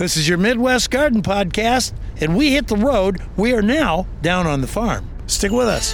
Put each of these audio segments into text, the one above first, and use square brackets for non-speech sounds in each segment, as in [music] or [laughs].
This is your Midwest Garden Podcast, and we hit the road. We are now down on the farm. Stick with us.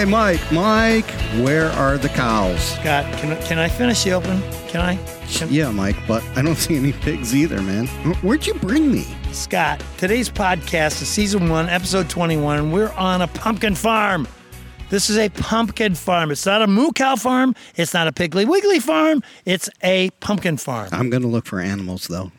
Hey, Mike, Mike, where are the cows? Scott, can, I- can I finish the open? Can I? Can- Yeah, Mike, but I don't [laughs] see any pigs either, man. Where'd you bring me? Scott, today's podcast is season one, episode 21, and we're on a pumpkin farm. This is a pumpkin farm. It's not a moo cow farm. It's not a Piggly Wiggly farm. It's a pumpkin farm. I'm going to look for animals, though.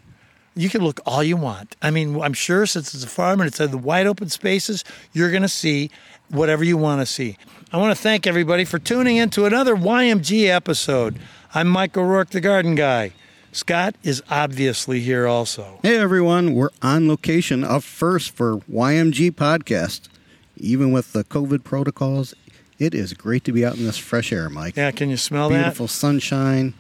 You can look all you want. I mean, I'm sure since it's a farm and it's in the wide open spaces, you're going to see whatever you want to see. I want to thank everybody for tuning in to another YMG episode. I'm Mike O'Rourke, the garden guy. Scott is obviously here also. Hey, everyone, we're on location up first for YMG Podcast. Even with the COVID protocols, it is great to be out in this fresh air, Mike. Yeah, can you smell that? Beautiful sunshine,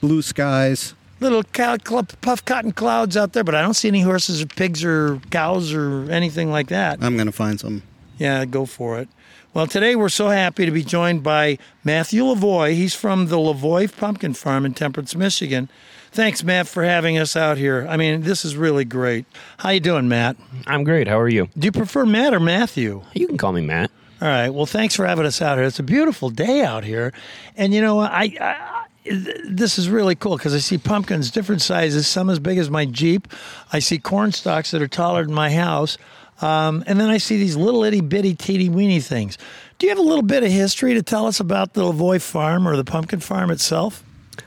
blue skies. Little cow, puff cotton clouds out there, but I don't see any horses or pigs or cows or anything like that. I'm going to find some. Yeah, go for it. Well, today we're so happy to be joined by Matthew Lavoy. He's from the Lavoy Pumpkin Farm in Temperance, Michigan. Thanks, Matt, for having us out here. I mean, this is really great. How you doing, Matt? I'm great. How are you? Do you prefer Matt or Matthew? You can call me Matt. All right. Well, thanks for having us out here. It's a beautiful day out here, and you know, I, I this is really cool because I see pumpkins different sizes, some as big as my Jeep. I see corn stalks that are taller than my house, um, and then I see these little itty bitty teeny weeny things. Do you have a little bit of history to tell us about the Lavoie farm or the pumpkin farm itself?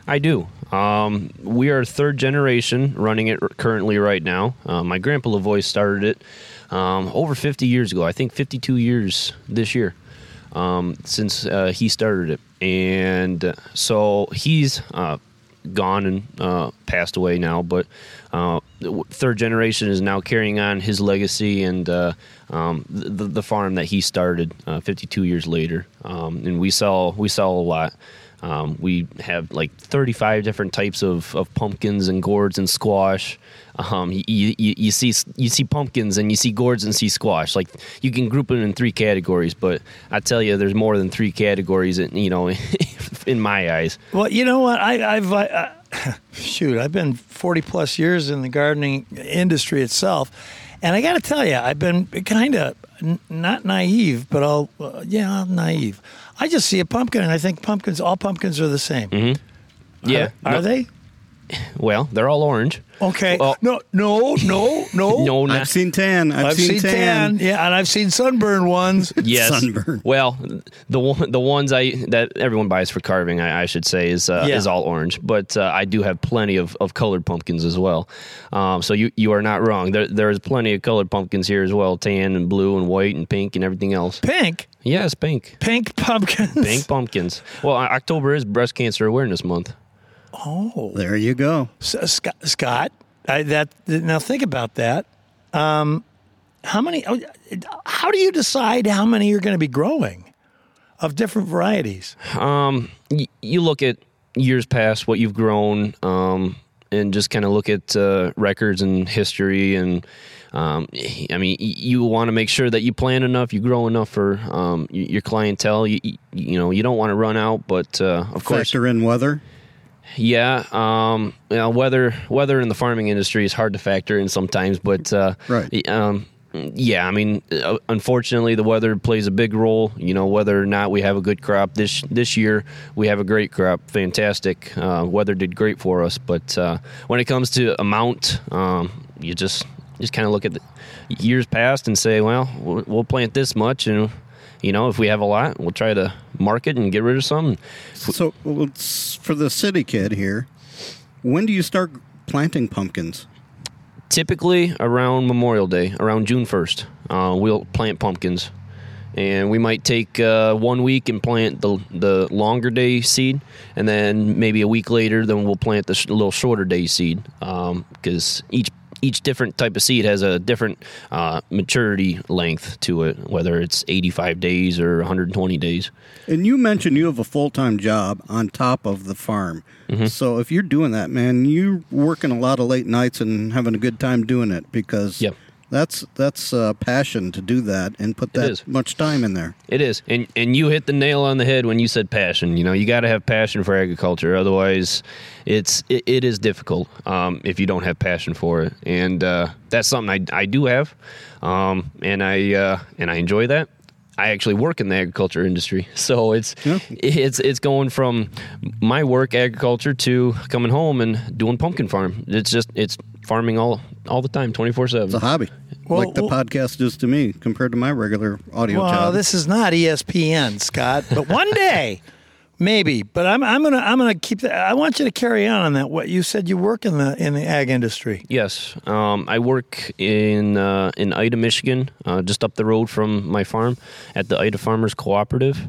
I do. Um, we are third generation running it currently right now. Uh, my grandpa Lavoie started it um, over 50 years ago. I think 52 years this year um, since uh, he started it, and so he's uh, gone and uh, passed away now. But uh, third generation is now carrying on his legacy and uh, um, the, the farm that he started uh, 52 years later. Um, and we sell we sell a lot. Um, we have like 35 different types of, of pumpkins and gourds and squash. Um, you, you, you see you see pumpkins and you see gourds and see squash. Like you can group them in three categories, but I tell you, there's more than three categories. In, you know, [laughs] in my eyes. Well, you know what? I, I've I, [laughs] shoot. I've been forty plus years in the gardening industry itself, and I got to tell you, I've been kind of n- not naive, but I'll uh, yeah, naive. I just see a pumpkin, and I think pumpkins. All pumpkins are the same. Yeah, Are, are no- they? Well, they're all orange. Okay. Well- no, no, no, no. [laughs] No, not, I've seen tan. I've, I've seen tan. Yeah, and I've seen sunburned ones. [laughs] yes. sunburn. Well, the one, the ones I that everyone buys for carving, I, I should say, is uh, Yeah. is all orange. But uh, I do have plenty of, of colored pumpkins as well. Um, so you you are not wrong. There there's plenty of colored pumpkins here as well, tan and blue and white and pink and everything else. Pink, Yes, pink. pink pumpkins. Pink pumpkins. Well, October is Breast Cancer Awareness Month. Oh, There you go. So, Scott, Scott I, that now think about that. Um, how many? oh, How do you decide how many you're going to be growing of different varieties? Um, y- you look at years past, what you've grown, um, and just kind of look at uh, records and history. And um, I mean, y- you want to make sure that you plant enough, you grow enough for um, y- your clientele. You, y- you know, you don't want to run out, but uh, of course, Factor in weather. Yeah. Um, you know, weather weather in the farming industry is hard to factor in sometimes, but uh, Right. Um, yeah, I mean, uh, unfortunately, the weather plays a big role. You know, whether or not we have a good crop this this year, we have a great crop, fantastic. Uh, weather did great for us, but uh, when it comes to amount, um, you just just kind of look at the years past and say, well, we'll we'll plant this much, and you know, if we have a lot, we'll try to market and get rid of some. So, for the city kid here, when do you start planting pumpkins? typically around Memorial Day, around June 1st, uh, we'll plant pumpkins. And we might take uh, one week and plant the the longer day seed, and then maybe a week later, then we'll plant the sh- little shorter day seed. Because each each different type of seed has a different uh, maturity length to it, whether it's 85 days or 120 days. And you mentioned you have a full time job on top of the farm. Mm-hmm. So if you're doing that, man, you're working a lot of late nights and having a good time doing it because Yep. That's that's uh, passion to do that and put that much time in there. It is, and and you hit the nail on the head when you said passion. You know, you got to have passion for agriculture, otherwise, it's it, it is difficult um, if you don't have passion for it. And uh, that's something I, I do have, um, and I uh, and I enjoy that. I actually work in the agriculture industry, [laughs] so it's Yeah. it's it's going from my work agriculture to coming home and doing pumpkin farm. It's just it's farming all all the time, twenty four seven. It's a hobby, Well, like the well- podcast is to me compared to my regular audio Well, job. this is not ESPN, Scott, but one day, [laughs] maybe. But I'm I'm gonna I'm gonna keep that. I want you to carry on on that. What you said, you work in the in the ag industry. Yes, um, I work in uh, in Ida, Michigan, uh, just up the road from my farm at the Ida Farmers Cooperative.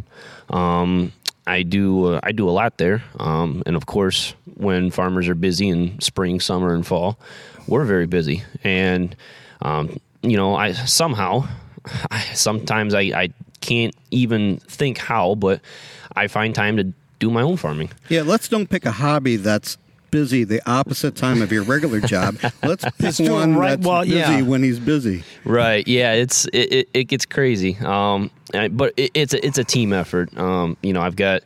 Um, I do uh, I do a lot there, um, and of course, when farmers are busy in spring, summer, and fall, we're very busy. And um, you know, I somehow, [laughs] I, sometimes I, I can't even think how, but I find time to do my own farming. yeah, let's don't pick a hobby that's busy the opposite time of your regular job. [laughs] Let's pick do it one right- that's well, busy yeah. when he's busy. Right. Yeah. It's it, it, it gets crazy. Um, I- but it, it's a, it's a team effort. Um, you know, I've got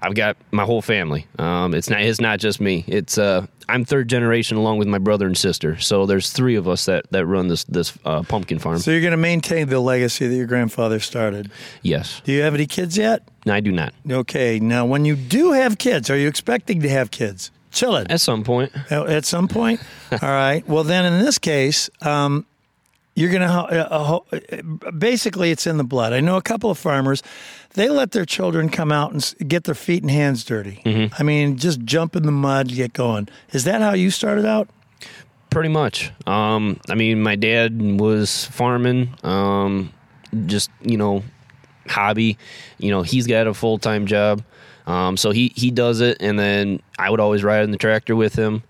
I've got my whole family. Um, it's not it's not just me. It's uh, I'm third generation along with my brother and sister. So there's three of us that that run this this uh, pumpkin farm. So you're gonna maintain the legacy that your grandfather started. yes. Do you have any kids yet? No, I do not. Okay. Now, when you do have kids, are you expecting to have kids? Chilling At some point. at at some point. [laughs] All right. Well, then in this case, um, you're going to uh, uh, ho- basically it's in the blood. I know a couple of farmers, they let their children come out and get their feet and hands dirty. I mean, just jump in the mud, get going. Is that how you started out? Pretty much. Um, I mean, my dad was farming. Um, just you know, hobby. You know, he's got a full time job, um, so he he does it, and then I would always ride in the tractor with him.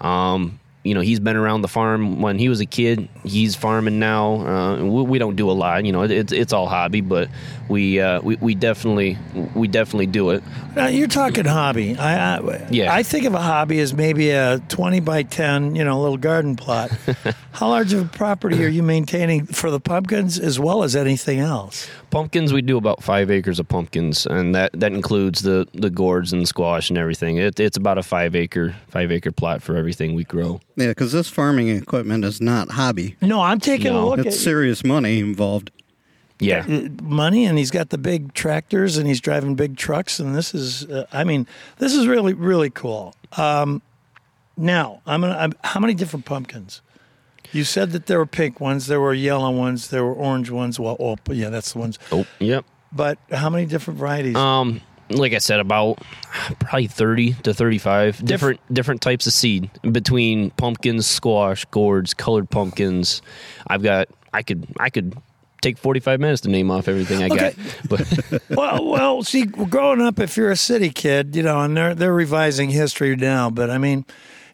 Um, you know, he's been around the farm when he was a kid. He's farming now. Uh, we, we don't do a lot. You know, it's it's all hobby, but we uh, we we definitely we definitely do it. Now, you're talking hobby. I, I Yeah. I think of a hobby as maybe a 20 by 10, you know, little garden plot. [laughs] How large of a property are you maintaining for the pumpkins as well as anything else? Pumpkins, we do about five acres of pumpkins, and that, that includes the, the gourds and squash and everything. It, it's about a five acre five acre plot for everything we grow. Yeah, because this farming equipment is not hobby. No, I'm taking a No. look It's at serious money involved. Yeah, uh, money and he's got the big tractors and he's driving big trucks and this is uh, i mean this is really really cool um, now i'm gonna I'm, how many different pumpkins you said that there were pink ones there were yellow ones there were orange ones well oh yeah that's the ones Oh, yep. but how many different varieties Um, like I said, about probably thirty to thirty-five different different types of seed between pumpkins, squash, gourds, colored pumpkins. I've got. I could. I could take forty-five minutes to name off everything I Okay. got. [laughs] But [laughs] well, well, see, growing up, if you're a city kid, you know, and they're they're revising history now, but I mean,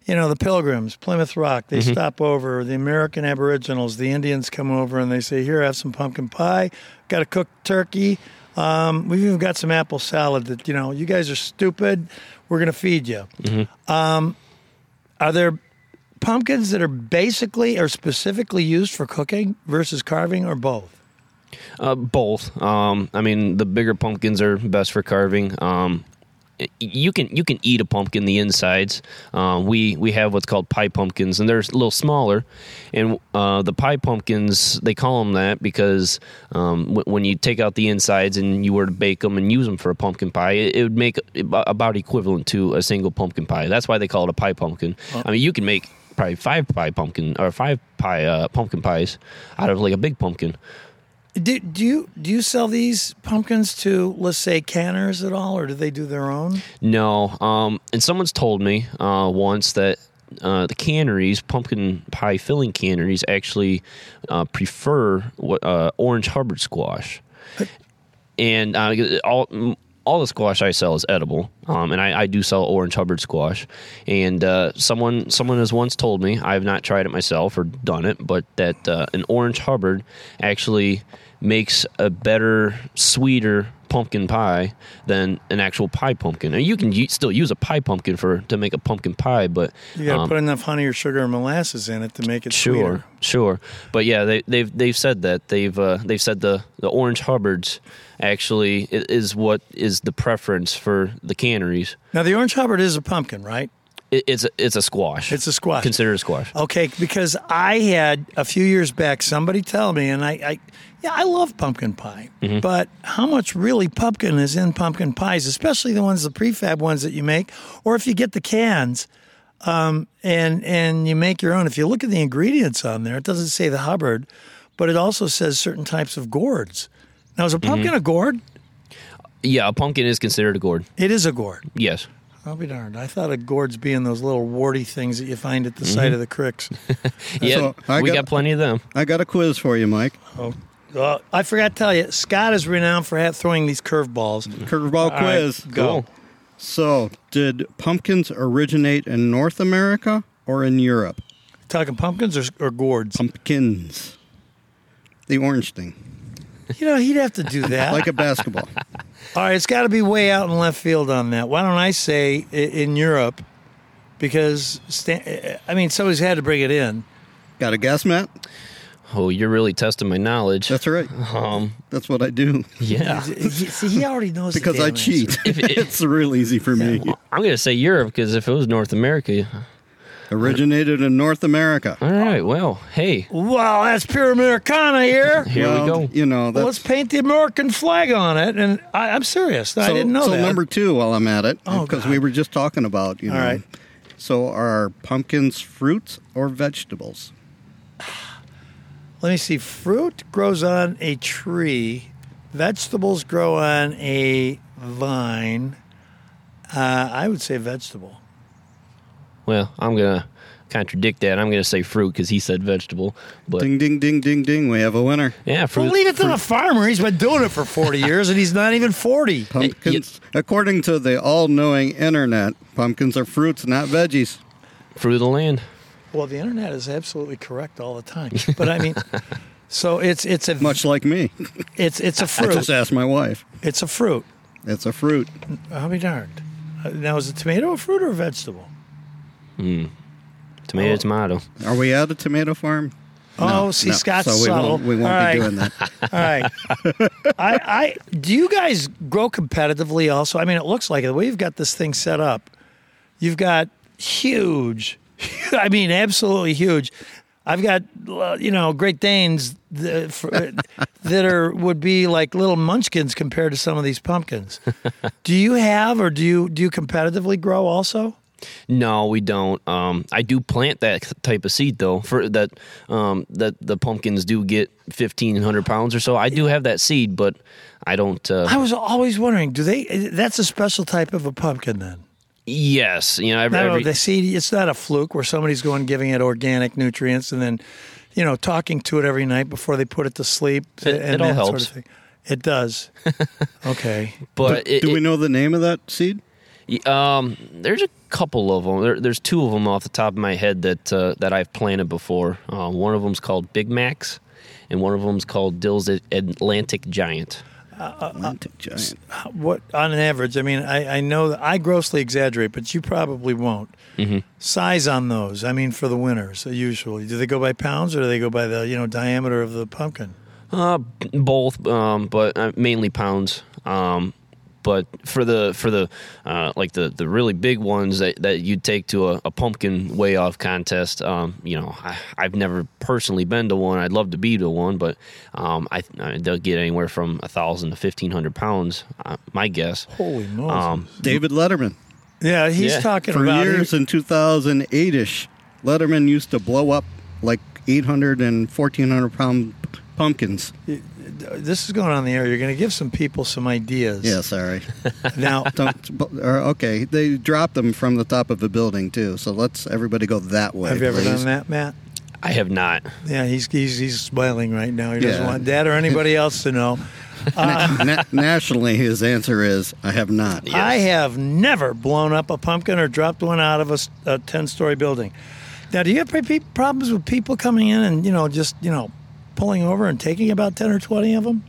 you know, the Pilgrims, Plymouth Rock, they mm-hmm. stop over. The American Aboriginals, the Indians come over and they say, "Here, have some pumpkin pie. Got a cooked turkey. Um, we've even got some apple salad. That you know, you guys are stupid. We're gonna feed you." Um, are there pumpkins that are basically or specifically used for cooking versus carving, or both? Uh, both. Um, I mean, the bigger pumpkins are best for carving. Um, you can you can eat a pumpkin the insides. Uh, we we have what's called pie pumpkins, and they're a little smaller. And uh, the pie pumpkins, they call them that because um, w- when you take out the insides and you were to bake them and use them for a pumpkin pie, it, it would make about equivalent to a single pumpkin pie. That's why they call it a pie pumpkin. I mean, you can make probably five pie pumpkin or five pie uh, pumpkin pies out of like a big pumpkin. Do, do you do you sell these pumpkins to let's say canners at all, or do they do their own? No, um, and someone's told me uh, once that uh, the canneries, pumpkin pie filling canneries, actually uh, prefer what, uh, orange Hubbard squash, and uh, all. All the squash I sell is edible, um, and I, I do sell orange Hubbard squash. And uh, someone someone has once told me I have not tried it myself or done it, but that uh, an orange Hubbard actually makes a better, sweeter pumpkin pie than an actual pie pumpkin. And you can u- still use a pie pumpkin for to make a pumpkin pie, but You got to um, put enough honey or sugar or molasses in it to make it Sure, sweeter. sure, but yeah, they, they've they've said that they've uh, they've said the the orange hubbards actually is what is the preference for the canneries. Now the orange Hubbard is a pumpkin, right? It, it's a, it's a squash. It's a squash. Considered a squash. Okay, because I had a few years back somebody tell me, and I, I yeah, I love pumpkin pie, Mm-hmm. but how much really pumpkin is in pumpkin pies, especially the ones, the prefab ones that you make, or if you get the cans, um, and and you make your own. If you look at the ingredients on there, it doesn't say the Hubbard, but it also says certain types of gourds. Now, is a pumpkin Mm-hmm. a gourd? Yeah, a pumpkin is considered a gourd. It is a gourd. Yes. I'll be darned. I thought of gourds being those little warty things that you find at the mm-hmm. side of the cricks. [laughs] Yeah, So, I we got- got, plenty of them. I got a quiz for you, Mike. Oh, well, I forgot to tell you, Scott is renowned for throwing these curveballs. Curveball All right, quiz. go. So, did pumpkins originate in North America or in Europe? Talking pumpkins or, or gourds? Pumpkins. The orange thing, You know, he'd have to do [laughs] that. like a basketball. All right, it's got to be way out in left field on that. Why don't I say in Europe? Because, I mean, somebody's had to bring it in. Got a guess, Matt? Oh, you're really testing my knowledge. That's right. Um, That's what I do yeah. See, he already knows the because damn I answer. cheat. [laughs] it's real easy for me. I'm gonna say Europe because if it was North America, Originated in North America. all right. Well, hey, Well, that's pure Americana here. [laughs] here well, we go. You know, Well, let's paint the American flag on it, and I, I'm serious. I didn't know so that. number two, while I'm at it, Oh, because God. we were just talking about, you All know. right. So, are pumpkins fruits or vegetables? Let me see. Fruit grows on a tree. Vegetables grow on a vine. Uh, I would say vegetable. Well, I'm gonna contradict that. I'm gonna say fruit because he said vegetable. But Ding, ding, ding, ding, ding. We have a winner. yeah, fruit. Well, leave it to the farmer. He's been doing it for 40 [laughs] years, and he's not even 40. Pumpkins, according to the all knowing internet, pumpkins are fruits, not veggies. fruit of the land. Well, the internet is absolutely correct all the time. But I mean, [laughs] so it's it's a Much like me. it's it's a [laughs] I fruit. just asked my wife. It's a fruit. It's a fruit. I'll be darned. Uh, Now, is a tomato a fruit or a vegetable? Tomato, Oh. tomato. Are we at a tomato farm? Oh, see, no. Scott's so we subtle. won't, we won't All be right. doing that. [laughs] All right. I, I do you guys grow competitively also? I mean, it looks like it. The way you've got this thing set up, you've got huge. [laughs] I mean, absolutely huge. I've got uh, you know Great Danes that, for, [laughs] that are would be like little munchkins compared to some of these pumpkins. Do you have or do you do you competitively grow also? No, we don't. Um, I do plant that type of seed though. For that, um, that the pumpkins do get fifteen hundred pounds or so. I do have that seed, but I don't. Uh, I was always wondering, do they? That's a special type of a pumpkin then. yes, you know every, No, no, every the seed. It's not a fluke where somebody's going giving it organic nutrients and then, you know, talking to it every night before they put it to sleep. It- and it all that Sort helps. of thing. It does. [laughs] okay. but it, Do we know the name of that seed? Um, there's a couple of them. There, there's two of them off the top of my head that uh, that I've planted before. Uh, one of them's called Big Max, and one of them's called Dill's Atlantic Giant. Atlantic giant. What on an average? I mean, I, I know that I grossly exaggerate, but you probably won't. Mm-hmm. Size on those. I mean, for the winners, uh, usually, do they go by pounds or do they go by the you know diameter of the pumpkin? Uh, both, um, but uh, mainly pounds. Um, but for the for the uh, like the, the really big ones that, that you'd take to a, a pumpkin weigh off contest, um, you know, I, I've never personally been to one. I'd love to be to one, but um, I, I they'll get anywhere from a thousand to fifteen hundred pounds. Uh, my guess. Holy moly Um, David Letterman. yeah, he's yeah. talking For about years in 2008 ish, Letterman used to blow up like 800 and 1400 pound pumpkins. This is going on the air. You're going to give some people some ideas. Yeah, sorry. [laughs] Now, [laughs] Don't, but- or, okay, they dropped them from the top of a building too. So let's everybody go that way. have you ever please. done that, Matt? I have not. Yeah, he's he's he's smiling right now. He doesn't Yeah. want Dad or anybody else to know. [laughs] Na- na- nationally, his answer is, I have not. Yes. I have never blown up a pumpkin or dropped one out of a, s- a 10 story building. Now, do you have pe- pe- problems with people coming in and, you know, just, you know, pulling over and taking about 10 or 20 of them?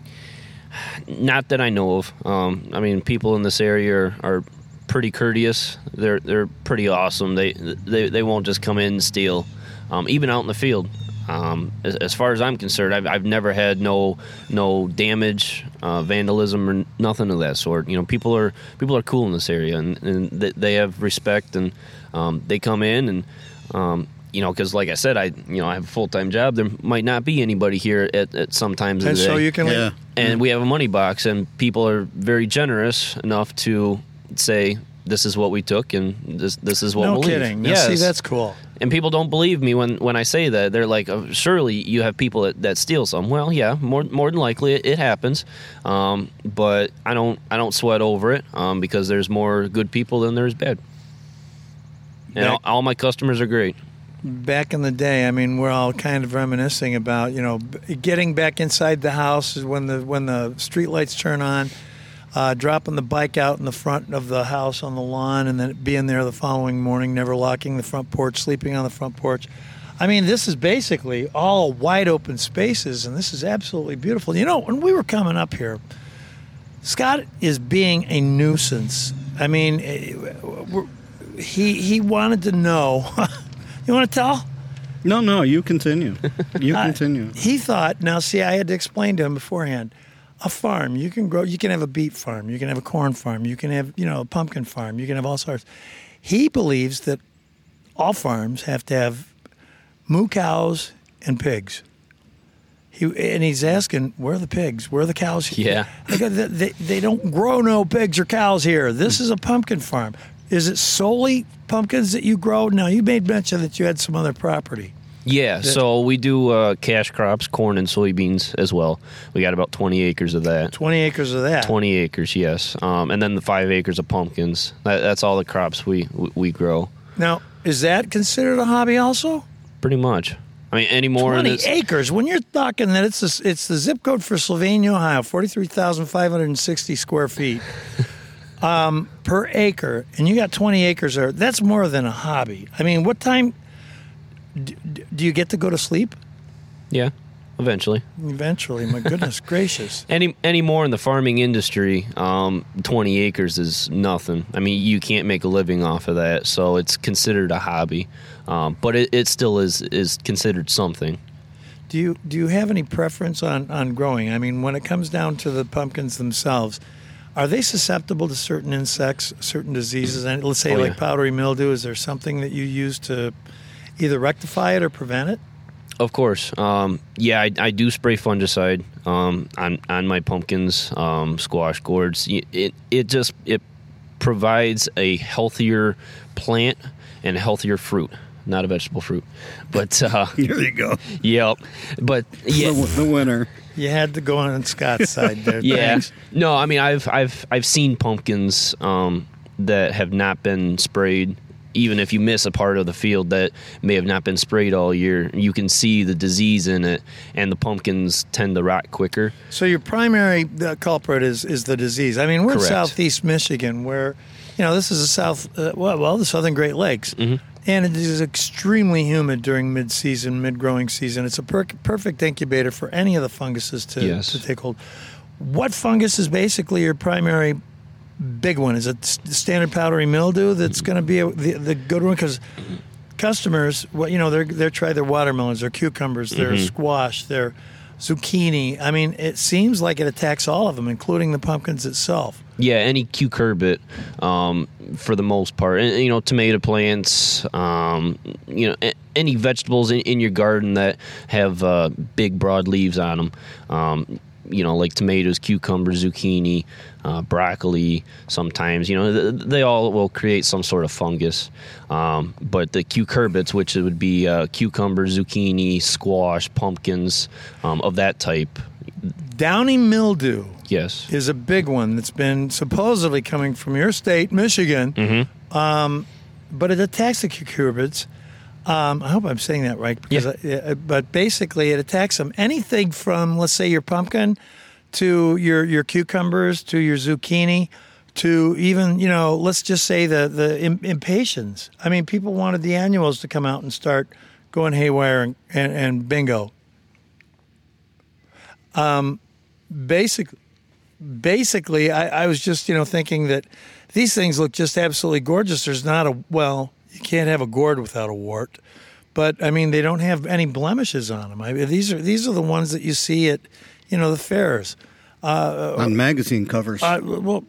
Not that I know of. Um, I mean, people in this area are, are pretty courteous. They're they're pretty awesome. They they, they won't just come in and steal, um, even out in the field. Um, as, as far as I'm concerned, I've, I've never had no no damage, uh, vandalism, or nothing of that sort. You know, people are people are cool in this area, and, and they, have respect, and um, they come in and. You know, because like I said, I you know I have a full time job. There might not be anybody here at, at some times of And the so day you can Yeah. leave. and we have a money box and people are very generous enough to say this is what we took and this this is what No we'll kidding. leave. Yes. See, that's cool. and people don't believe me when, when I say that. They're like, oh, surely you have people that, that steal some. Well, yeah, more more than likely it, it happens, um, but I don't I don't sweat over it um, because there's more good people than there's bad. And all, all my customers are great. Back in the day, I mean, we're all kind of reminiscing about, you know, getting back inside the house when the when the street lights turn on, uh, dropping the bike out in the front of the house on the lawn, and then being there the following morning, never locking the front porch, sleeping on the front porch. I mean, this is basically all wide open spaces, and this is absolutely beautiful. You know, when we were coming up here, Scott is being a nuisance. I mean, eh, he he wanted to know. [laughs] you want to tell? No, no, you continue. You [laughs] Uh, continue. He thought. Now, see, I had to explain to him beforehand. A farm, you can grow. You can have a beet farm. You can have a corn farm. You can have, you know, a pumpkin farm. You can have all sorts. He believes that all farms have to have moo cows and pigs. He and he's asking, where are the pigs? Where are the cows? Yeah. I they, they, they don't grow no pigs or cows here. This is a pumpkin farm. Is it solely pumpkins that you grow? Now, you made mention that you had some other property. Yeah, so we do uh, cash crops, corn and soybeans as well. We got about 20 acres of that. 20 acres of that. 20 acres, yes. Um, and then the five acres of pumpkins. That, that's all the crops we, we, we grow, Now, is that considered a hobby also? pretty much. I mean, any more 20 this, acres. When you're talking that it's the, it's the zip code for Sylvania, Ohio, 43,560 square feet [laughs] um, per acre, and you got 20 acres there, that's more than a hobby. I mean, what time do, do you get to go to sleep? yeah, eventually. Eventually, my goodness [laughs] gracious. Any any more in the farming industry, um, 20 acres is nothing. I mean, you can't make a living off of that, so it's considered a hobby. Um, but it, it still is is considered something. Do you do you have any preference on, on growing? I mean, when it comes down to the pumpkins themselves, are they susceptible to certain insects, certain diseases? And let's say Oh, like yeah. powdery mildew. Is there something that you use to either rectify it or prevent it? Of course. Um, yeah, I, I do spray fungicide um, on on my pumpkins, um, squash gourds. Y- It it just it provides a healthier plant and healthier fruit. Not a vegetable fruit, but uh, [laughs] Here you go. yep. But yeah, The, the winner. You had to go on Scott's [laughs] side there. yeah. Thanks. No, I mean I've I've I've seen pumpkins um, that have not been sprayed. Even if you miss a part of the field that may have not been sprayed all year, you can see the disease in it, and the pumpkins tend to rot quicker. So your primary uh, culprit is is the disease. I mean, we're Correct. in southeast Michigan, where you know this is the south, uh, well, well, the Southern Great Lakes, Mm-hmm. And it is extremely humid during mid-season, mid-growing season. It's a per- perfect incubator for any of the funguses to Yes. to take hold. What fungus is basically your primary big one? Is it standard powdery mildew that's going to be a, the the good one? Because customers, well, you know, they're they're trying their watermelons, their cucumbers, their Mm-hmm. squash, their zucchini. I mean, it seems like it attacks all of them, including the pumpkins itself. Yeah, any cucurbit, um, for the most part, and, you know, tomato plants, um, you know, any vegetables in, in your garden that have uh, big, broad leaves on them. Um, you know, like tomatoes, cucumbers, zucchini, uh, broccoli. Sometimes, you know, th- they all will create some sort of fungus. Um, but the cucurbits, which would be uh, cucumber, zucchini, squash, pumpkins, um, of that type. Downy mildew Yes. is a big one that's been supposedly coming from your state, Michigan, Mm-hmm. um, but it attacks the cucurbits. Um, I hope I'm saying that right. Because Yeah. I- uh, but basically, it attacks them. Anything from, let's say, your pumpkin to your your cucumbers, to your zucchini, to even you know, let's just say the the im- impatiens. I mean, people wanted the annuals to come out and start going haywire and, and, and bingo. Um, basically, basically, I, I was just you know thinking that these things look just absolutely gorgeous. There's not a well, you can't have a gourd without a wart, but I mean they don't have any blemishes on them. I mean, these are these are the ones that you see at you know the fairs. on magazine covers. Uh, well,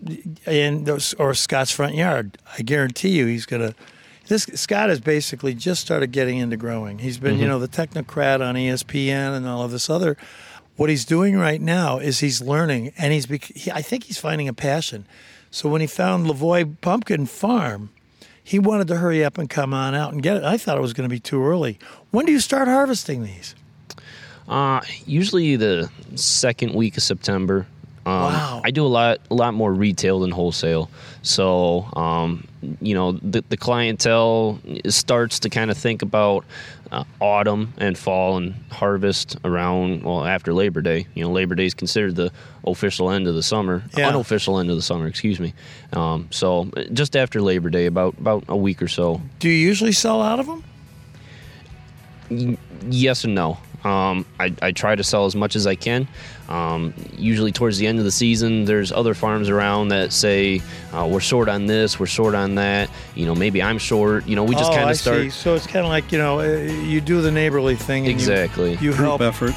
and those, or Scott's front yard. I guarantee you, he's gonna. This Scott has basically just started getting into growing. He's been, you know, the technocrat on ESPN and all of this other. What he's doing right now is he's learning, and he's. bec- He, I think he's finding a passion. So when he found Lavoy Pumpkin Farm, he wanted to hurry up and come on out and get it. I thought it was going to be too early. When do you start harvesting these? Uh, usually the second week of September. Um, Wow. I do a lot, a lot more retail than wholesale. So, um, you know, the, the clientele starts to kind of think about uh, autumn and fall and harvest around well after Labor Day. You know, Labor Day is considered the official end of the summer, Yeah. unofficial end of the summer. Excuse me. Um, so, just after Labor Day, about about a week or so. Do you usually sell out of them? yes and no. Um, I, I try to sell as much as I can. Um, usually, towards the end of the season, there's other farms around that say uh, we're short on this, we're short on that. You know, maybe I'm short. You know, we just oh, kind of start see. So it's kind of like you know, uh, you do the neighborly thing. And you- exactly. You, help. Group effort.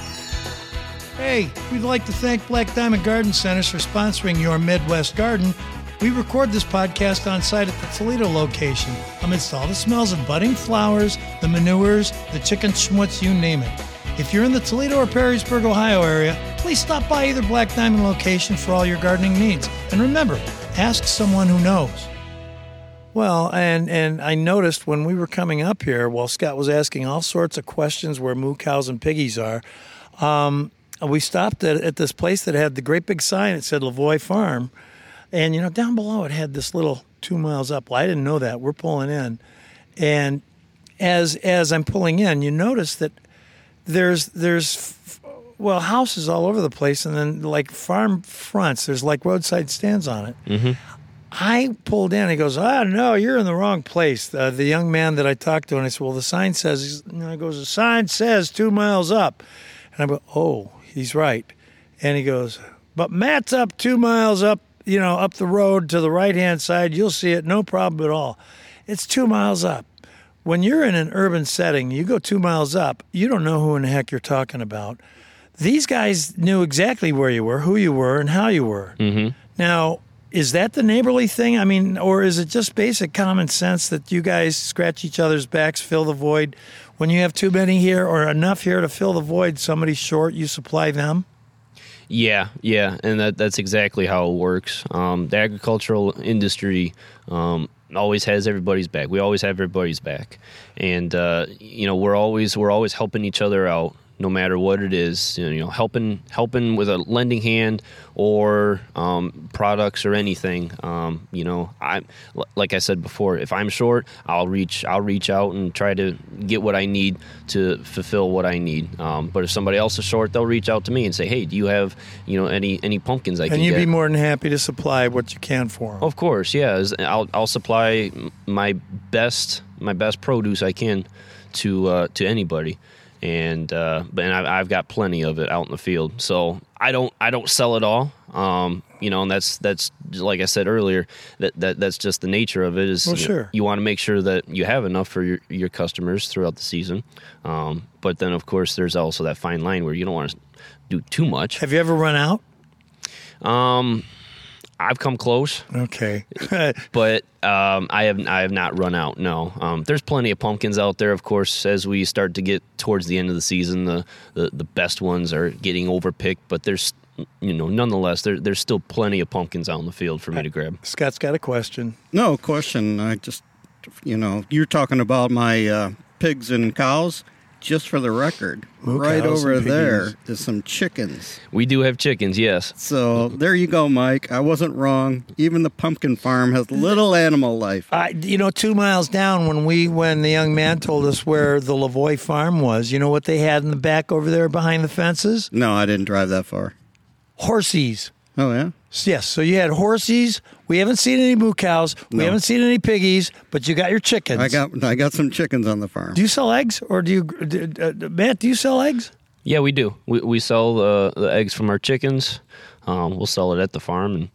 Hey, we'd like to thank Black Diamond Garden Centers for sponsoring your Midwest Garden. We record this podcast on site at the Toledo location, amidst all the smells of budding flowers, the manures, the chicken schmutz, you name it. If you're in the Toledo or Perrysburg, Ohio area, please stop by either Black Diamond location for all your gardening needs. And remember, ask someone who knows. Well, and and I noticed when we were coming up here, while Scott was asking all sorts of questions where moo cows and piggies are, um, we stopped at, at this place that had the great big sign that said Lavoy Farm, and you know down below it had this little two miles up. Well, I didn't know that. We're pulling in, and as as I'm pulling in, you notice that there's there's well houses all over the place, and then like farm fronts. There's like roadside stands on it. I pulled in. He goes, "Ah, no, you're in the wrong place." Uh, the young man that I talked to, and I said, "Well, the sign says." Know, he goes, "The sign says two miles up," and I go, "Oh, he's right." And he goes, "But Matt's up two miles up, you know, up the road to the right hand side. You'll see it, no problem at all. It's two miles up." When you're in an urban setting, you go two miles up, you don't know who in the heck you're talking about. These guys knew exactly where you were, who you were, and how you were. Mm-hmm. Now, is that the neighborly thing? I mean, or is it just basic common sense that you guys scratch each other's backs, fill the void? When you have too many here or enough here to fill the void, somebody's short, you supply them? Yeah, yeah, and that that's exactly how it works. Um, the agricultural industry um, always has everybody's back. We always have everybody's back, and uh, you know we're always we're always helping each other out, no matter what it is. You know, helping helping with a lending hand or um, products or anything. Um, you know, I like I said before, if I'm short, I'll reach I'll reach out and try to get what I need to fulfill what I need. Um, but if somebody else is short, they'll reach out to me and say, "Hey, do you have you know any any pumpkins I can And you'd get?" be more than happy to supply what you can for them. Of course, yeah. I'll I'll supply my best my best produce I can to uh, to anybody, and uh, and I've got plenty of it out in the field. So I don't I don't sell it all. Um, you know, and that's that's like I said earlier. That, that that's just the nature of it. Is Well, you, sure. you want to make sure that you have enough for your your customers throughout the season. Um, but then of course there's also that fine line where you don't want to do too much. Have you ever run out? Um, I've come close Okay. [laughs] but um, I have I have not run out. No, um, there's plenty of pumpkins out there. Of course, as we start to get towards the end of the season, the the, the best ones are getting overpicked. But there's you know nonetheless there there's still plenty of pumpkins out in the field for me to grab. Scott's got a question. No question. I just, you know, you're talking about my uh, pigs and cows. Just for the record, Moo right over and there piggies. is some chickens. We do have chickens, yes. So there you go, Mike. I wasn't wrong. Even the pumpkin farm has little animal life. I, you know, two miles down when we when the young man told us where the Lavoy farm was, you know what they had in the back over there behind the fences? No, I didn't drive that far. horsies. Oh yeah. Yes, so you had horses. We haven't seen any moo cows. We No. haven't seen any piggies, but you got your chickens. I got I got some chickens on the farm. Do you sell eggs, or do you, do, uh, Matt? Do you sell eggs? Yeah, we do. We, we sell the, the eggs from our chickens. Um, we'll sell it at the farm, and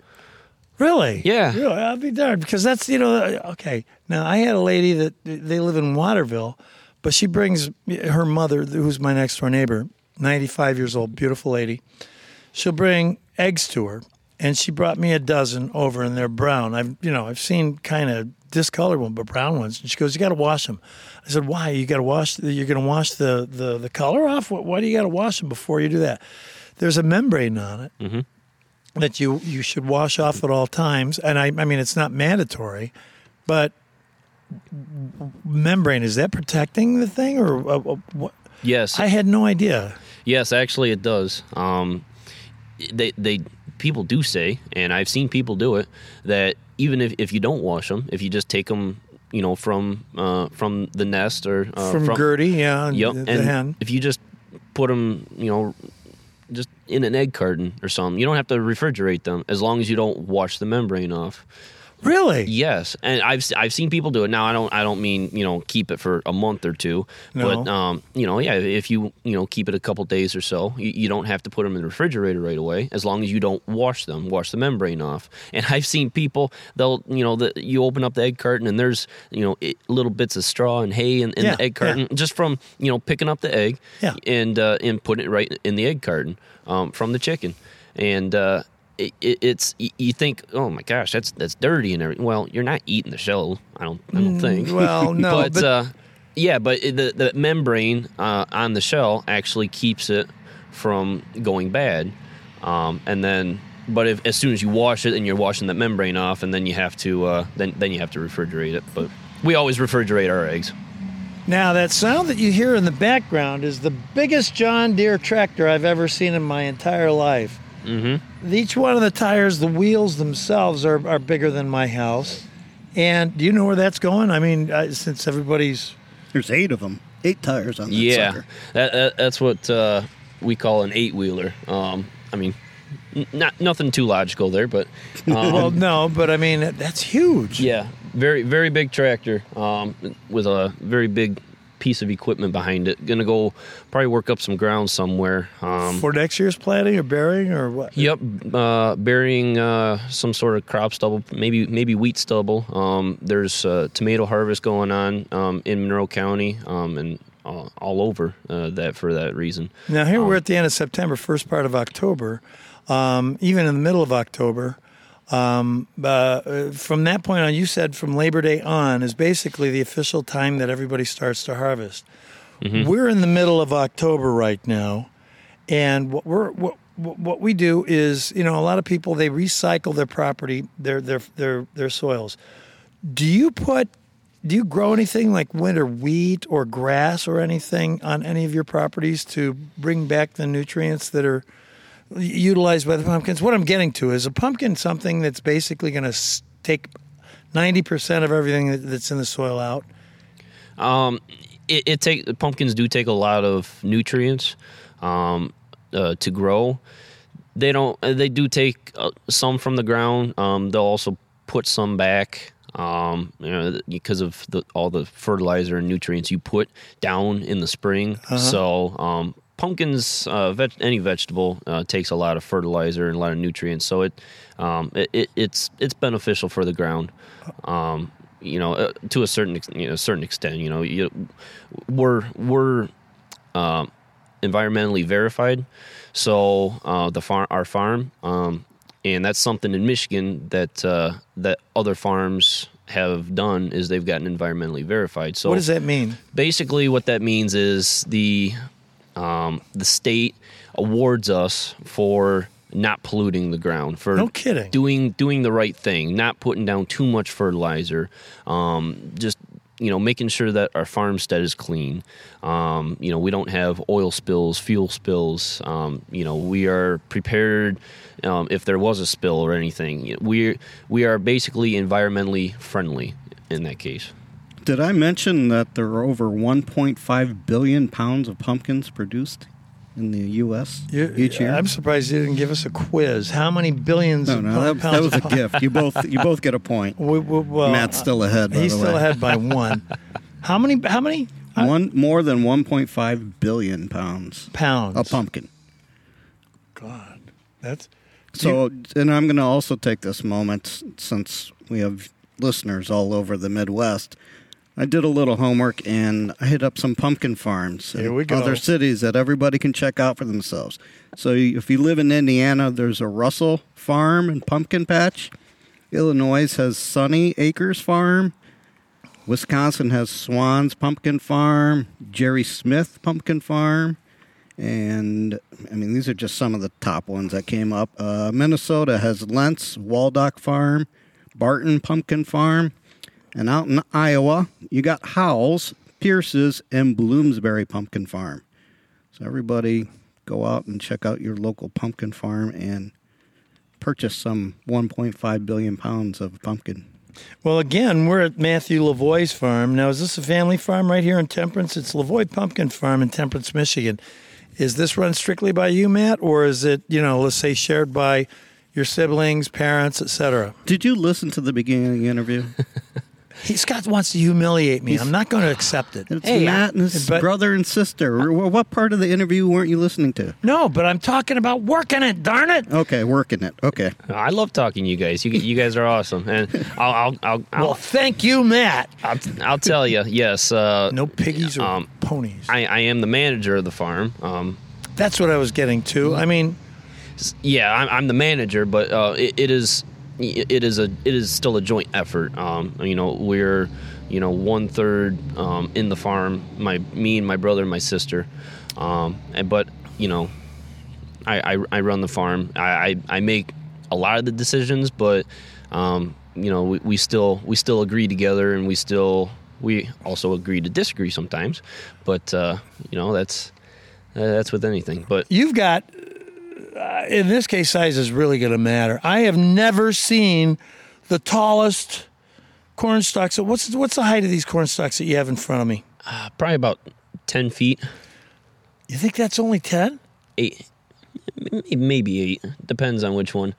Really? Yeah. Really? I'll be darned because that's you know okay. Now I had a lady that they live in Waterville, but she brings her mother, who's my next door neighbor, ninety five years old, beautiful lady. She'll bring eggs to her, and she brought me a dozen over, and they're brown. I've you know I've seen kind of discolored ones, but brown ones. And she goes, "You got to wash them." I said, "Why? You got to wash? The, you're going to wash the, the the color off? Why why do you got to wash them before you do that?" There's a membrane on it that you you should wash off at all times. And I I mean it's not mandatory, but membrane is that protecting the thing or uh, uh, what? yes, I had no idea. Yes, actually, it does. Um, they they people do say, and I've seen people do it that even if, if you don't wash them, if you just take them, you know, from uh, from the nest or uh, From, Gertie, yeah, yep, the, the and hen. if you just put them, you know, just in an egg carton or something, you don't have to refrigerate them as long as you don't wash the membrane off. Really? Yes, and I've I've seen people do it. Now I don't I don't mean you know keep it for a month or two, No. but um you know yeah if you you know keep it a couple days or so, you, you don't have to put them in the refrigerator right away as long as you don't wash them, wash the membrane off. And I've seen people they'll you know the, you open up the egg carton and there's you know it, little bits of straw and hay in, in Yeah, the egg yeah. carton just from you know picking up the egg Yeah. and uh, and putting it right in the egg carton um, from the chicken and. Uh, it, it, it's you- think oh my gosh that's that's dirty and everything. Well, you're not eating the shell. I don't I don't think. Mm, well, no, [laughs] but, but- uh, yeah, but the the membrane uh, on the shell actually keeps it from going bad. Um, and then, but if as soon as you wash it and you're washing that membrane off, and then you have to uh, then then you have to refrigerate it. But we always refrigerate our eggs. Now that sound that you hear in the background is the biggest John Deere tractor I've ever seen in my entire life. Mm-hmm. Each one of the tires, the wheels themselves are, are bigger than my house. And do you know where that's going? I mean, uh, since everybody's There's eight of them. Eight tires on that Yeah, that, that that's what uh, we call an eight wheeler. Um, I mean, n- not nothing too logical there, but [laughs] um, well, no, but I mean that's huge. Yeah, very very big tractor um, with a very big piece of equipment behind it. Gonna go probably work up some ground somewhere. Um, For next year's planting or burying or what? Yep, uh, burying uh, some sort of crop stubble, maybe maybe wheat stubble. Um, there's uh, tomato harvest going on um, in Monroe County um, and uh, all over uh, that for that reason. Now here we're at the end of September, first part of October, um, even in the middle of October. Um, uh, from that point on, you said from Labor Day on is basically the official time that everybody starts to harvest. We're in the middle of October right now, and what we're what, what we do is, you know, a lot of people they recycle their property, their their their their soils. Do you put do you grow anything like winter wheat or grass or anything on any of your properties to bring back the nutrients that are utilized by the pumpkins? What I'm getting to is a pumpkin something that's basically going to take 90% of everything that's in the soil out. it, it take the pumpkins do take a lot of nutrients um, uh, to grow. They don't. uh, They do take uh, some from the ground. Um, they'll also put some back. Um, you know, because of the, all the fertilizer and nutrients you put down in the spring. So um, pumpkins, uh, veg- any vegetable uh, takes a lot of fertilizer and a lot of nutrients. So it, um, it, it it's it's beneficial for the ground. Um, you know, uh, to a certain ex- you know, certain extent. You know, you, we're we're um, environmentally verified. So uh, the farm, our farm, um, and that's something in Michigan that uh, that other farms have done is they've gotten environmentally verified. So What does that mean? basically what that means is the um, the state awards us for not polluting the ground for No kidding. doing doing the right thing not putting down too much fertilizer um, just you know making sure that our farmstead is clean. Um, you know we don't have oil spills fuel spills. Um, you know we are prepared um, if there was a spill or anything. We we are basically environmentally friendly in that case Did I mention that there are over 1.5 billion pounds of pumpkins produced in the U.S. You- each year. I'm surprised you didn't give us a quiz. How many billions? no, no, that, that was a gift. You both you both get a point. [laughs] We- we- well, Matt's still ahead. By He's still ahead by one. [laughs] How many? How many One more than 1.5 billion pounds pounds? of pumpkin. God, that's So, and I'm going to also take this moment since we have listeners all over the Midwest. I did a little homework and I hit up some pumpkin farms Here in we go. other cities that everybody can check out for themselves. So, if you live in Indiana, there's a Russell Farm and Pumpkin Patch. Illinois has Sunny Acres Farm. Wisconsin has Swans Pumpkin Farm, Jerry Smith Pumpkin Farm, and I mean these are just some of the top ones that came up. Uh, Minnesota has Lentz Waldock Farm, Barton Pumpkin Farm, and out in Iowa you got Howells, Pierce's, and Bloomsbury Pumpkin Farm. So everybody go out and check out your local pumpkin farm and purchase some 1.5 billion pounds of pumpkin. Well, again, we're at Matthew Lavoy's farm. Now, is this a family farm right here in Temperance? It's Lavoie Pumpkin Farm in Temperance, Michigan. Is this run strictly by you, Matt, or is it, you know, let's say shared by your siblings, parents, etc.? Did you listen to the beginning of the interview? [laughs] He, Scott wants to humiliate me. I'm not going to accept it. It's Hey, Matt and his but- brother and sister. Wh- What part of the interview weren't you listening to? No, but I'm talking about working it. Darn it! Okay, working it. Okay. I love talking to you guys. You you guys are awesome, and I'll I'll I'll, I'll, Well, thank you, Matt. I'll, I'll tell you. Yes, uh, No piggies or Um, ponies. I, I am the manager of the farm. Um, That's what I was getting to. I mean, yeah, I'm, I'm the manager, but uh, it, it is it is a it is still a joint effort. Um, you know, we're you know one third um, in the farm. My me and my brother and my sister, um, and but you know, I, I, I run the farm. I, I, I make a lot of the decisions, but um, you know we, we still we still agree together, and we still we also agree to disagree sometimes. But uh, you know that's uh, that's with anything. But you've got in this case size is really going to matter i have never seen the tallest corn stalks what's what's the height of these corn stalks that you have in front of me uh, probably about ten feet. you think that's only 10 eight, maybe eight. Depends on which one.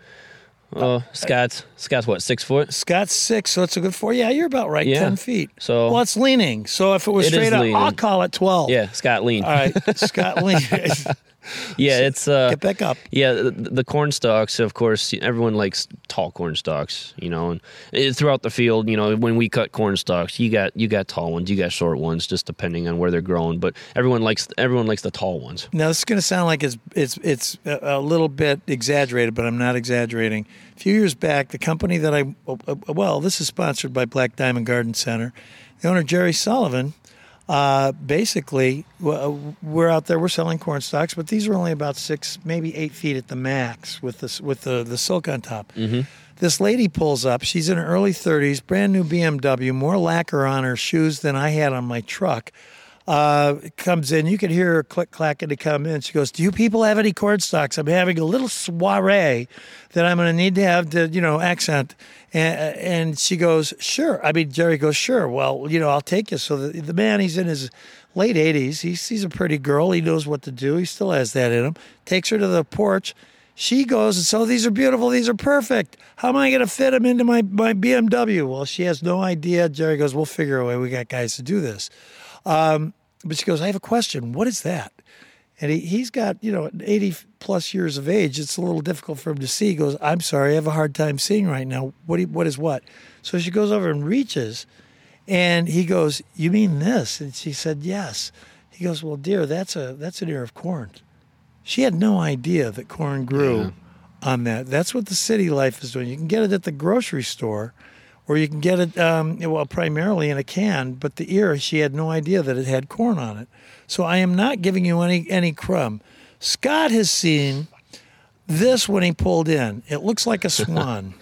Uh, Scott's Scott's what six foot? scott's six so it's a good four yeah you're about right Yeah. 10 feet So- well it's leaning so if it was It straight up i'll call it 12 Yeah, Scott lean. all right [laughs] scott lean [laughs] yeah, it's uh, get back up yeah the, the corn stalks. Of course, everyone likes tall corn stalks. You know, and eh, throughout the field, you know, when we cut corn stalks, you got you got tall ones, you got short ones, just depending on where they're grown. But everyone likes everyone likes the tall ones. Now this is going to sound like it's it's it's a a little bit exaggerated, but I'm not exaggerating. A few years back, the company that I well, this is sponsored by Black Diamond Garden Center. The owner Jerry Sullivan, uh, basically, we're out there we're selling corn stalks, but these are only about six, maybe eight feet at the max with the with the the silk on top. This lady pulls up. She's in her early 30s, brand new BMW, more lacquer on her shoes than I had on my truck uh, comes in. You can hear her click clacking to come in. She goes, "Do you people have any corn stalks? I'm having a little soiree that I'm going to need to have to, you know, accent." And, and she goes, "Sure." I mean, Jerry goes, "Sure." Well, you know, I'll take you. So the, the man, he's in his late 80s. He sees a pretty girl. He knows what to do. He still has that in him. Takes her to the porch. She goes, so these are beautiful. These are perfect. How am I going to fit them into my, my BMW? Well, she has no idea. Jerry goes, we'll figure a way. We got guys to do this. Um, but she goes, I have a question. What is that? And he, he's got, you know, 80 plus years of age. It's a little difficult for him to see. He goes, I'm sorry, I have a hard time seeing right now. What, do you, what is what? So she goes over and reaches, and he goes, You mean this? And she said, Yes. He goes, Well, dear, that's a that's an ear of corn. She had no idea that corn grew on that. That's what the city life is doing. You can get it at the grocery store, or you can get it, um, well, primarily in a can. But the ear, she had no idea that it had corn on it. So I am not giving you any any crumb. Scott has seen this when he pulled in. It looks like a [laughs] swan,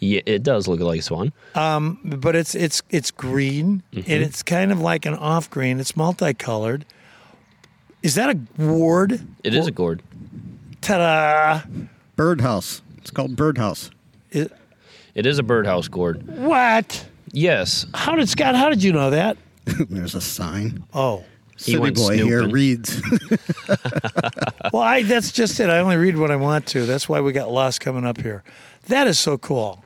Yeah, it does look like a swan. but it's it's it's green and it's kind of like an off green. It's multicolored. Is that a gourd? It is a gourd. Ta-da! Birdhouse. It's called birdhouse. It- It is a birdhouse gourd. what? Yes. How did Scott? How did you know that? [laughs] There's a sign. Oh, City went boy here snooping. reads. [laughs] [laughs] well, I that's just it. I only read what I want to. That's why we got lost coming up here. That is so cool.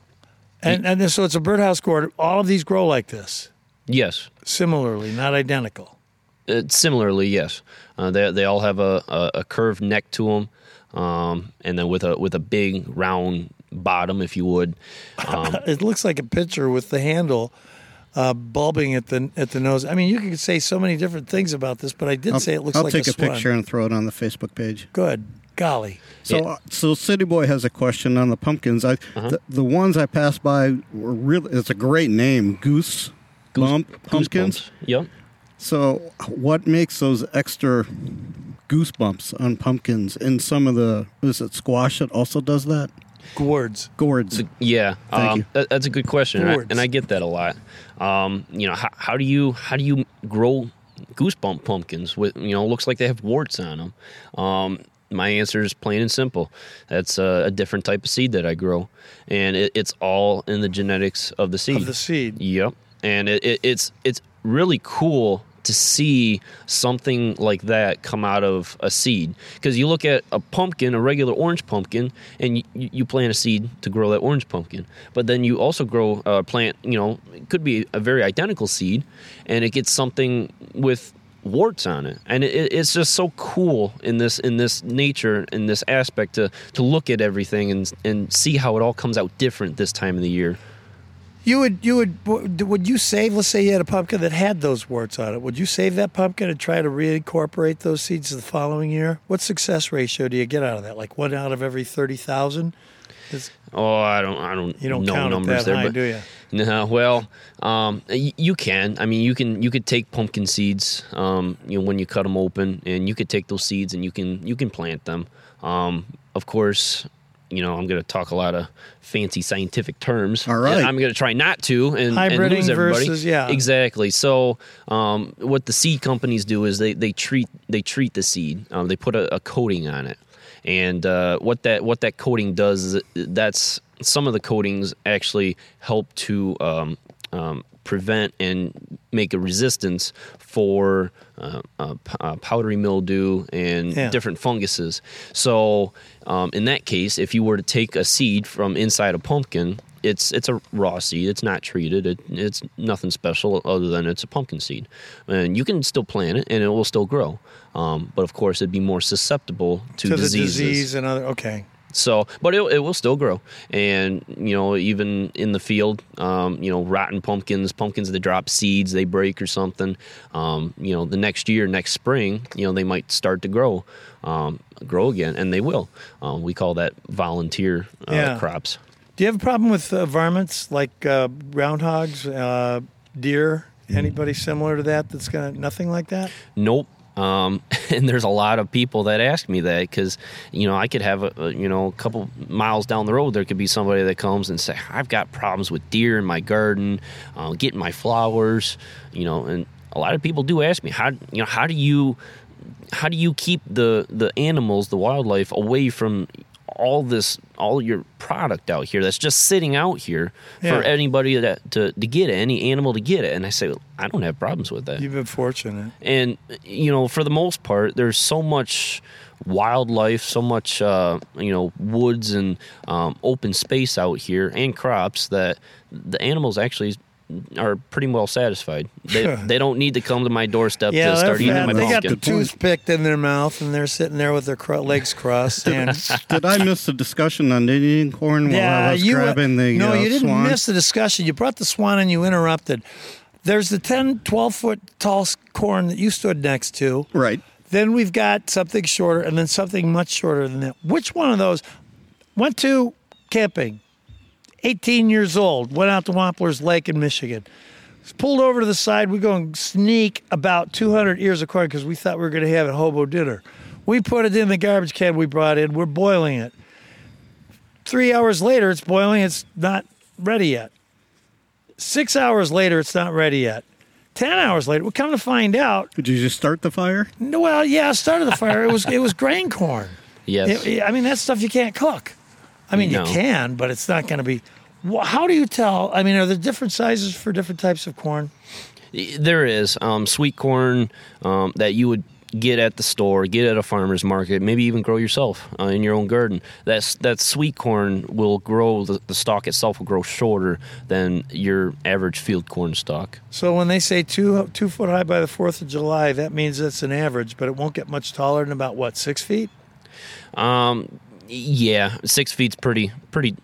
And and so it's a birdhouse gourd. All of these grow like this, Yes. similarly, not identical. Uh, similarly, yes. Uh, they they all have a, a, a curved neck to them, um, and then with a with a big round bottom, if you would. Um, [laughs] It looks like a pitcher with the handle uh, bulbing at the at the nose. I mean, you could say so many different things about this, but I did I'll, say it looks like a phone. I'll take a, swan. picture and throw it on the Facebook page. Good, golly. So, Yeah. uh, so City Boy has a question on the pumpkins. I Uh-huh. the, the ones I passed by were really. It's a great name, Goose, Bump pumpkins. Goosebumps. Yep. So, what makes those extra goosebumps on pumpkins? In some of the is it squash that also does that? Gourds. Gourds. Yeah, Thank um, you. That, that's a good question, and I, and I get that a lot. Um, you know, how, how do you how do you grow goosebump pumpkins with you know looks like they have warts on them? Um, my answer is plain and simple. That's a, a different type of seed that I grow, and it, it's all in the genetics of the seed. Of the seed. Yep, and it, it, it's it's really cool to see something like that come out of a seed. Because you look at a pumpkin, a regular orange pumpkin, and you, you plant a seed to grow that orange pumpkin, but then you also grow a plant. You know, it could be a very identical seed, and it gets something with warts on it. And it, it's just so cool in this in this nature in this aspect to to look at everything and and see how it all comes out different this time of the year You would you would would you save? Let's say you had a pumpkin that had those warts on it. Would you save that pumpkin and try to reincorporate those seeds the following year? What success ratio do you get out of that? Like one out of every thirty thousand? Oh, I don't, I don't, You don't know count numbers that there, high, but do you? no. Well, um, y- you can. I mean, you can. You could take pumpkin seeds, um, you know, when you cut them open, and you could take those seeds and you can you can plant them. Um, of course, you know, I'm going to talk a lot of fancy scientific terms. All right. and I'm going to try not to and, and lose everybody. versus- yeah. exactly. So, um, what the seed companies do is they they treat they treat the seed. Um, they put a, a coating on it, and uh, what that what that coating does is that's some of the coatings actually help to um, um, prevent and make a resistance for uh, uh, uh, powdery mildew and Yeah. different funguses. So, um, in that case, if you were to take a seed from inside a pumpkin, it's it's a raw seed. It's not treated. It, it's nothing special other than it's a pumpkin seed, and you can still plant it and it will still grow. Um, but of course, it'd be more susceptible to, To the diseases. disease and other. Okay. So, but it, it will still grow, and you know, even in the field, um, you know, rotten pumpkins, pumpkins that drop seeds, they break or something. Um, you know, the next year, next spring, you know, they might start to grow, um, grow again, and they will. Um, we call that volunteer uh, Yeah. crops. Do you have a problem with uh, varmints like uh, groundhogs, uh, deer? Anybody similar to that? That's gonna nothing like that. Nope. Um, [laughs] and there's a lot of people that ask me that because you know I could have a, a you know a couple miles down the road there could be somebody that comes and say I've got problems with deer in my garden, uh, getting my flowers, you know, and a lot of people do ask me how you know how do you how do you keep the the animals the wildlife away from all this all your product out here that's just sitting out here Yeah. for anybody that to, to get it any animal to get it and i say i don't have problems with that You've been fortunate. and you know for the most part there's so much wildlife so much uh, you know woods and um, open space out here and crops that the animals actually are pretty well satisfied they, [laughs] they don't need to come to my doorstep Yeah, to start they're eating fat. my they got the pumpkin toothpick in their mouth, and they're sitting there with their cro- legs crossed. And Did I miss the discussion on Indian corn while I was you grabbing the no, uh, you didn't swan? miss the discussion. You brought the swan and you interrupted. There's the 10, 12 foot tall corn that you stood next to. Right. Then we've got something shorter, and then something much shorter than that. Which one of those went to camping? 18 years old, went out to Wampler's Lake in Michigan. Was pulled over to the side. We go and sneak about 200 ears of corn because we thought we were going to have a hobo dinner. We put it in the garbage can we brought in. We're boiling it. Three hours later, it's boiling. It's not ready yet. Six hours later, it's not ready yet. Ten hours later, we come to find out Did you just start the fire? no, Well, yeah, I started the fire. It was it was grain corn. [laughs] yes It- I mean, that's stuff you can't cook. I mean, No. you can, but it's not going to be. How do you tell? I mean, are there different sizes for different types of corn? There is um, sweet corn um, that you would get at the store, get at a farmer's market, maybe even grow yourself uh, in your own garden. That's that sweet corn will grow. The, the stalk itself will grow shorter than your average field corn stalk. So when they say two two foot high by the Fourth of July, that means that's an average, but it won't get much taller than about what six feet. Um, yeah, six feet's pretty pretty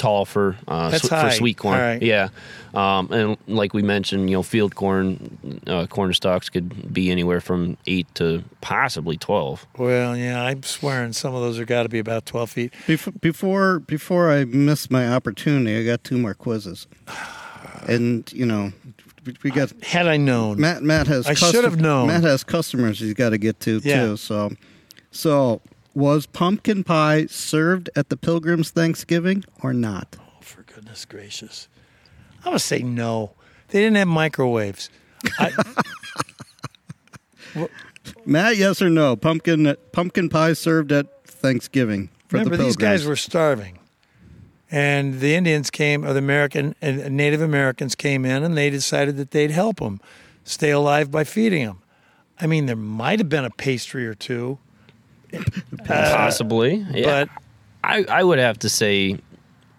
tall for uh, sw- for sweet corn. All right. Yeah, um, and like we mentioned, you know, field corn uh, corn stalks could be anywhere from eight to possibly twelve. Well, yeah, I'm swearing some of those are got to be about twelve feet. Before before before I miss my opportunity, I got two more quizzes, [sighs] and you know, we- we got Had I known, Matt. Matt has. I should have known. Matt has customers he's got to get to Yeah. too. So, so was pumpkin pie served at the Pilgrims' Thanksgiving or not? oh, for goodness gracious, I'm gonna say no. They didn't have microwaves. I, [laughs] Matt, yes or no? Pumpkin pumpkin pie served at Thanksgiving for the Pilgrims. remember, these guys were starving, and the Indians came, or the American and Native Americans came in, and they decided that they'd help them stay alive by feeding them. I mean, there might have been a pastry or two, Possibly, yeah. but I, I would have to say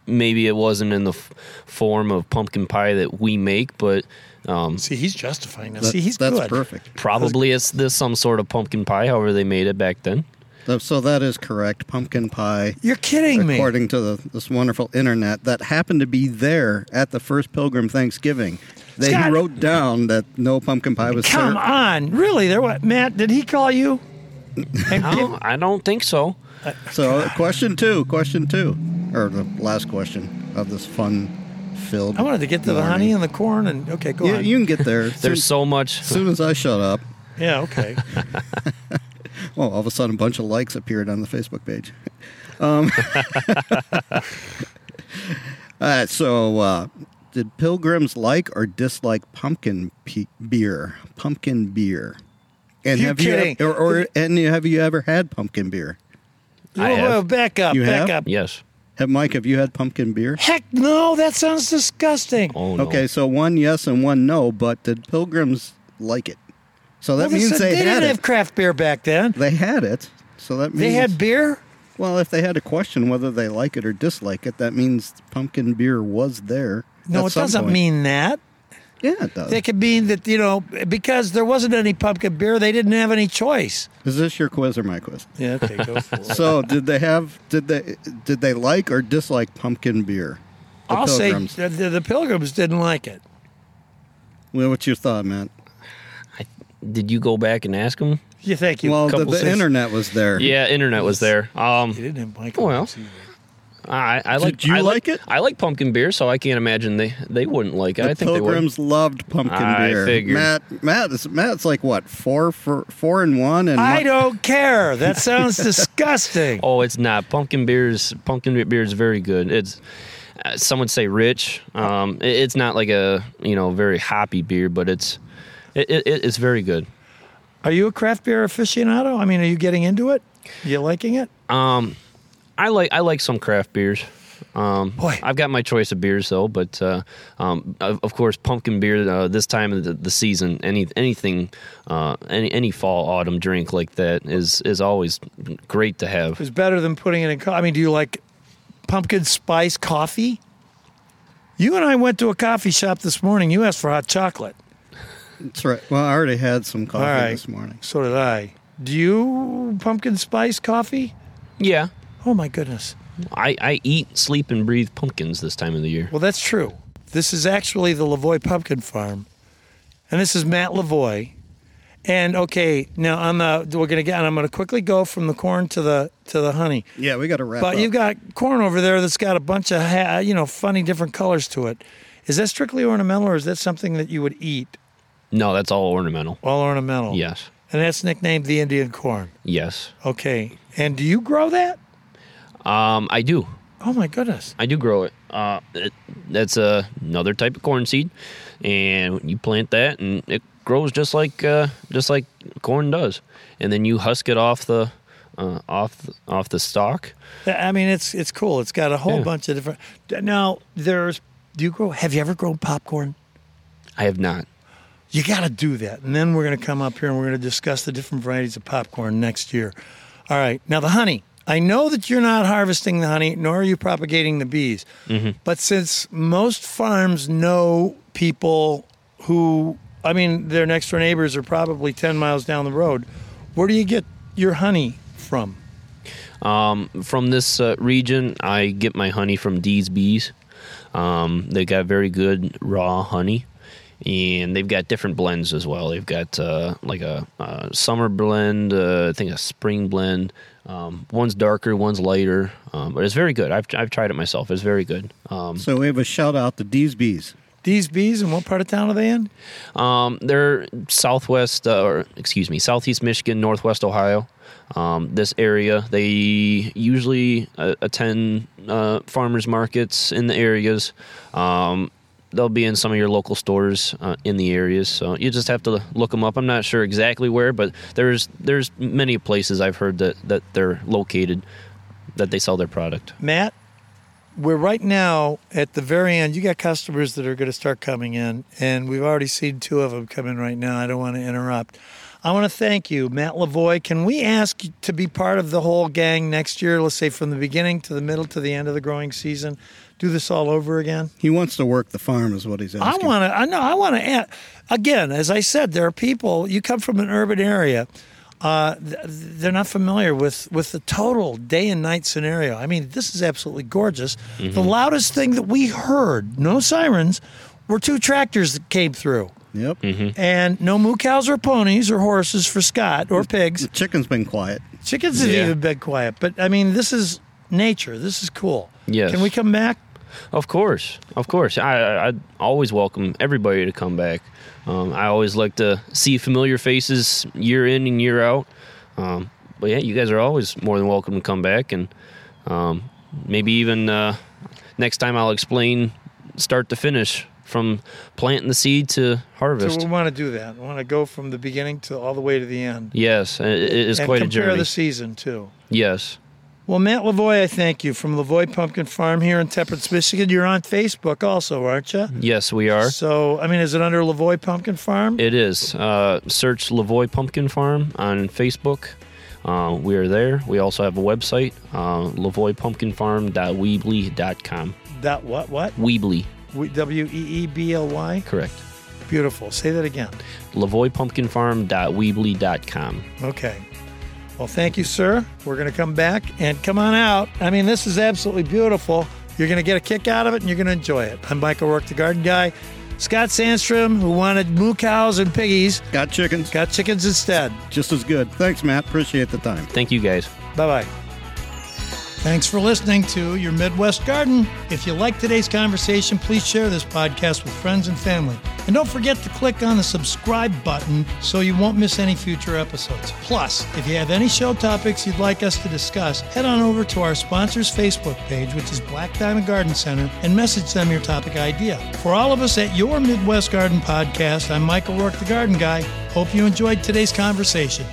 maybe it wasn't in the f- form of pumpkin pie that we make, but um, see, he's justifying that. That- See, he's that's good. perfect. probably it's this some sort of pumpkin pie, however they made it back then. So- So that is correct. Pumpkin pie, You're kidding me. according to the, this wonderful internet, that happened to be there at the first Pilgrim Thanksgiving. They Scott- wrote down that no pumpkin pie was Come served. on, really? There, what? Matt, did he call you? And I don't, I don't think so. So, question two, question two, or the last question of this fun-filled. I wanted to get to the morning. honey and the corn, and okay, go You, on. you can get there. [laughs] There's soon, so much. as soon as I shut up. yeah, okay. [laughs] well, all of a sudden, a bunch of likes appeared on the Facebook page. [laughs] Um, all right, so uh, did pilgrims like or dislike pumpkin pe- beer? Pumpkin beer. And You're have kidding. you or, or and have you ever had pumpkin beer? Oh, I Whoa, have. whoa, back up, You back have? up. Yes. Have Mike? Have you had pumpkin beer? Heck no, that sounds disgusting. Oh no. Okay, so one yes and one no, but did pilgrims like it? So that Well, means said they, they had didn't it. have craft beer back then. they had it. So that means They had beer. Well, if they had a question whether they like it or dislike it, that means pumpkin beer was there. No, at it some doesn't point. mean that. Yeah, it does. It could mean that you know because there wasn't any pumpkin beer, they didn't have any choice. Is this your quiz or my quiz? Yeah, okay, go for [laughs] it. So, did they have? Did they? Did they like or dislike pumpkin beer? The I'll Pilgrims. say the, the Pilgrims didn't like it. Well, what's your thought, Matt? I, Did you go back and ask them? Yeah, thank you. Well, the, the internet was there. Yeah, internet was there. Um, they didn't have Well, either. I, I like. Did you I like it? I like pumpkin beer, so I can't imagine they they wouldn't like it. The I think they would. Pilgrims loved pumpkin I beer. figured. Matt, Matt, is, Matt's like what four four and one, and I Mi- don't care. That sounds [laughs] disgusting. Oh, it's not. Pumpkin beers. Pumpkin beer is very good. It's. Uh, some would say rich. Um, it- it's not like a you know very hoppy beer, but it's it, it, it's very good. Are you a craft beer aficionado? I mean, are you getting into it? Are You liking it? Um, I like I like some craft beers. Um, Boy. I've got my choice of beers though, but uh, um, of, of course, pumpkin beer uh, this time of the, the season, any anything, uh, any any fall autumn drink like that is is always great to have. It's better than putting it in. Co- I mean, do you like pumpkin spice coffee? You and I went to a coffee shop this morning. You asked for hot chocolate. that's right. Well, I already had some coffee All right. this morning. So did I. Do you pumpkin spice coffee? Yeah, Oh my goodness. I, I eat, sleep, and breathe pumpkins this time of the year. Well, that's true. This is actually the Lavoy Pumpkin Farm, and this is Matt Lavoy. And okay, now on the uh, we're gonna get. And I'm gonna quickly go from the corn to the to the honey. Yeah, we got to wrap But up. you've got corn over there that's got a bunch of ha- you know funny different colors to it. Is that strictly ornamental, or is that something that you would eat? No, that's all ornamental. All ornamental. Yes, And that's nicknamed the Indian corn. yes. Okay. And do you grow that? Um, I do. Oh my goodness. I do grow it. Uh, it that's uh, another type of corn seed, and you plant that, and it grows just like uh, just like corn does. And then you husk it off the uh, off the, off the stalk. I mean, it's it's cool. It's got a whole Yeah. bunch of different. Now, there's. Do you grow? Have you ever grown popcorn? I have not. You got to do that. And then we're going to come up here and we're going to discuss the different varieties of popcorn next year. All right. Now, the honey. I know that you're not harvesting the honey, nor are you propagating the bees. But since most farms know people who, I mean, their next door neighbors are probably 10 miles down the road, where do you get your honey from? Um, from this uh, region, I get my honey from D's Bees. Um, they got very good raw honey, and they've got different blends as well. They've got uh, like a, a summer blend, uh, I think a spring blend. Um, one's darker, one's lighter, um, but it's very good. I've, I've tried it myself. It's very good. Um, So we have a shout out to D's Bees. These bees, and what part of town are they in? Um, they're southwest, uh, or excuse me, southeast Michigan, northwest Ohio. Um, this area, they usually uh, attend uh, farmers markets in the areas. They'll be in some of your local stores uh, in the areas, so you just have to look them up. I'm not sure exactly where, but there's there's many places I've heard that that they're located that they sell their product. Matt, we're right now at the very end. You got customers that are going to start coming in, and we've already seen two of them come in right now. I don't want to interrupt. I want to thank you, Matt Lavoy. Can we ask to be part of the whole gang next year? Let's say from the beginning to the middle to the end of the growing season. Do this all over again. He wants to work the farm, is what he's asking. I want to. I know. I want to add. Again, as I said, there are people. You come from an urban area. Uh, they're not familiar with with the total day and night scenario. I mean, this is absolutely gorgeous. The loudest thing that we heard, no sirens, were two tractors that came through, Yep. and no moo cows or ponies or horses for Scott or pigs. The chicken's been quiet. Chickens have Yeah. even been quiet, but I mean, this is nature. This is cool. Yes. Can we come back? Of course, of course. I, I always welcome everybody to come back. Um, I always like to see familiar faces year in and year out. Um, but yeah, you guys are always more than welcome to come back, and um, maybe even uh, next time I'll explain start to finish from planting the seed to harvest. So we want to do that. We want to go from the beginning to all the way to the end. yes, it is and quite a journey. compare the season too. yes, Well, Matt Lavoy, I thank you from Lavoy Pumpkin Farm here in Temperance, Michigan. You're on Facebook also, aren't you? yes, we are. So, I mean, is it under Lavoy Pumpkin Farm? It is. Uh, search Lavoy Pumpkin Farm on Facebook. Uh, we are there. We also have a website, uh, lavoypumpkinfarm.weebly.com. That what? What? Weebly, W e e b l y. correct. Beautiful. Say that again. lavoypumpkinfarm.weebly.com. Okay. Well, thank you, sir. We're going to come back and come on out. I mean, this is absolutely beautiful. You're going to get a kick out of it and you're going to enjoy it. I'm Michael Rourke, the garden guy. Scott Sandstrom, who wanted moo cows and piggies, Got chickens. got chickens instead. Just as good. Thanks, Matt. Appreciate the time. Thank you guys. Bye bye. Thanks for listening to Your Midwest Garden. If you like today's conversation, please share this podcast with friends and family. And don't forget to click on the subscribe button so you won't miss any future episodes. Plus, if you have any show topics you'd like us to discuss, head on over to our sponsor's Facebook page, which is Black Diamond Garden Center, and message them your topic idea. For all of us at Your Midwest Garden Podcast, I'm Michael Rourke, the Garden Guy. Hope you enjoyed today's conversation.